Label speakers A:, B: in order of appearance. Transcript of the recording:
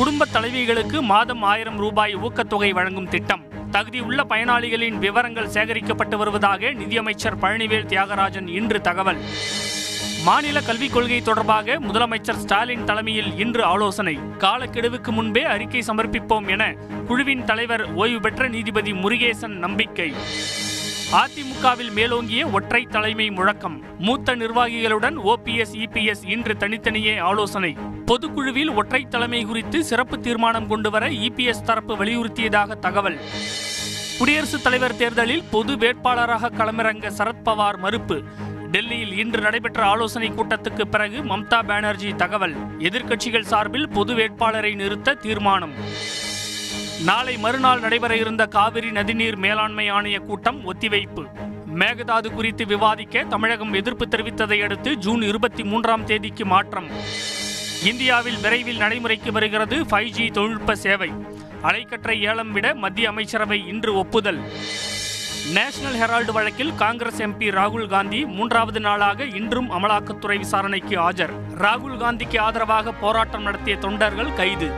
A: குடும்ப தலைவிகளுக்கு மாதம் ஆயிரம் ரூபாய் ஊக்கத்தொகை வழங்கும் திட்டம். தகுதியுள்ள பயனாளிகளின் விவரங்கள் சேகரிக்கப்பட்டு வருவதாக நிதியமைச்சர் பழனிவேல் தியாகராஜன் இன்று தகவல். மாநில கல்விக் கொள்கை தொடர்பாக முதலமைச்சர் ஸ்டாலின் தலைமையில் இன்று ஆலோசனை. காலக்கெடுவுக்கு முன்பே அறிக்கை சமர்ப்பிப்போம் என குழுவின் தலைவர் ஓய்வு பெற்ற நீதிபதி முருகேசன் நம்பிக்கை. அதிமுகவில் மேலோங்கிய ஒற்றை தலைமை முழக்கம். மூத்த நிர்வாகிகளுடன் ஓபிஎஸ் இபிஎஸ் இன்று தனித்தனியே ஆலோசனை. பொதுக்குழுவில் ஒற்றை தலைமை குறித்து சிறப்பு தீர்மானம் கொண்டுவர இபிஎஸ் தரப்பு வலியுறுத்தியதாக தகவல். குடியரசுத் தலைவர் தேர்தலில் பொது வேட்பாளராக களமிறங்க சரத்பவார் மறுப்பு. டெல்லியில் இன்று நடைபெற்ற ஆலோசனை கூட்டத்துக்கு பிறகு மம்தா பானர்ஜி தகவல். எதிர்க்கட்சிகள் சார்பில் பொது வேட்பாளரை நிறுத்த தீர்மானம். நாளை மறுநாள் நடைபெற இருந்த காவிரி நதிநீர் மேலாண்மை ஆணைய கூட்டம் ஒத்திவைப்பு. மேகதாது குறித்து விவாதிக்க தமிழகம் எதிர்ப்பு தெரிவித்ததை அடுத்து ஜூன் இருபத்தி மூன்றாம் தேதிக்கு மாற்றம். இந்தியாவில் விரைவில் நடைமுறைக்கு வருகிறது ஃபைவ் ஜி தொழில்நுட்ப சேவை. அலைக்கற்றை ஏலம் விட மத்திய அமைச்சரவை இன்று ஒப்புதல். நேஷனல் ஹெரால்டு வழக்கில் காங்கிரஸ் எம்பி ராகுல் காந்தி மூன்றாவது நாளாக இன்றும் அமலாக்கத்துறை விசாரணைக்கு ஆஜர். ராகுல் காந்திக்கு ஆதரவாக போராட்டம் நடத்திய தொண்டர்கள் கைது.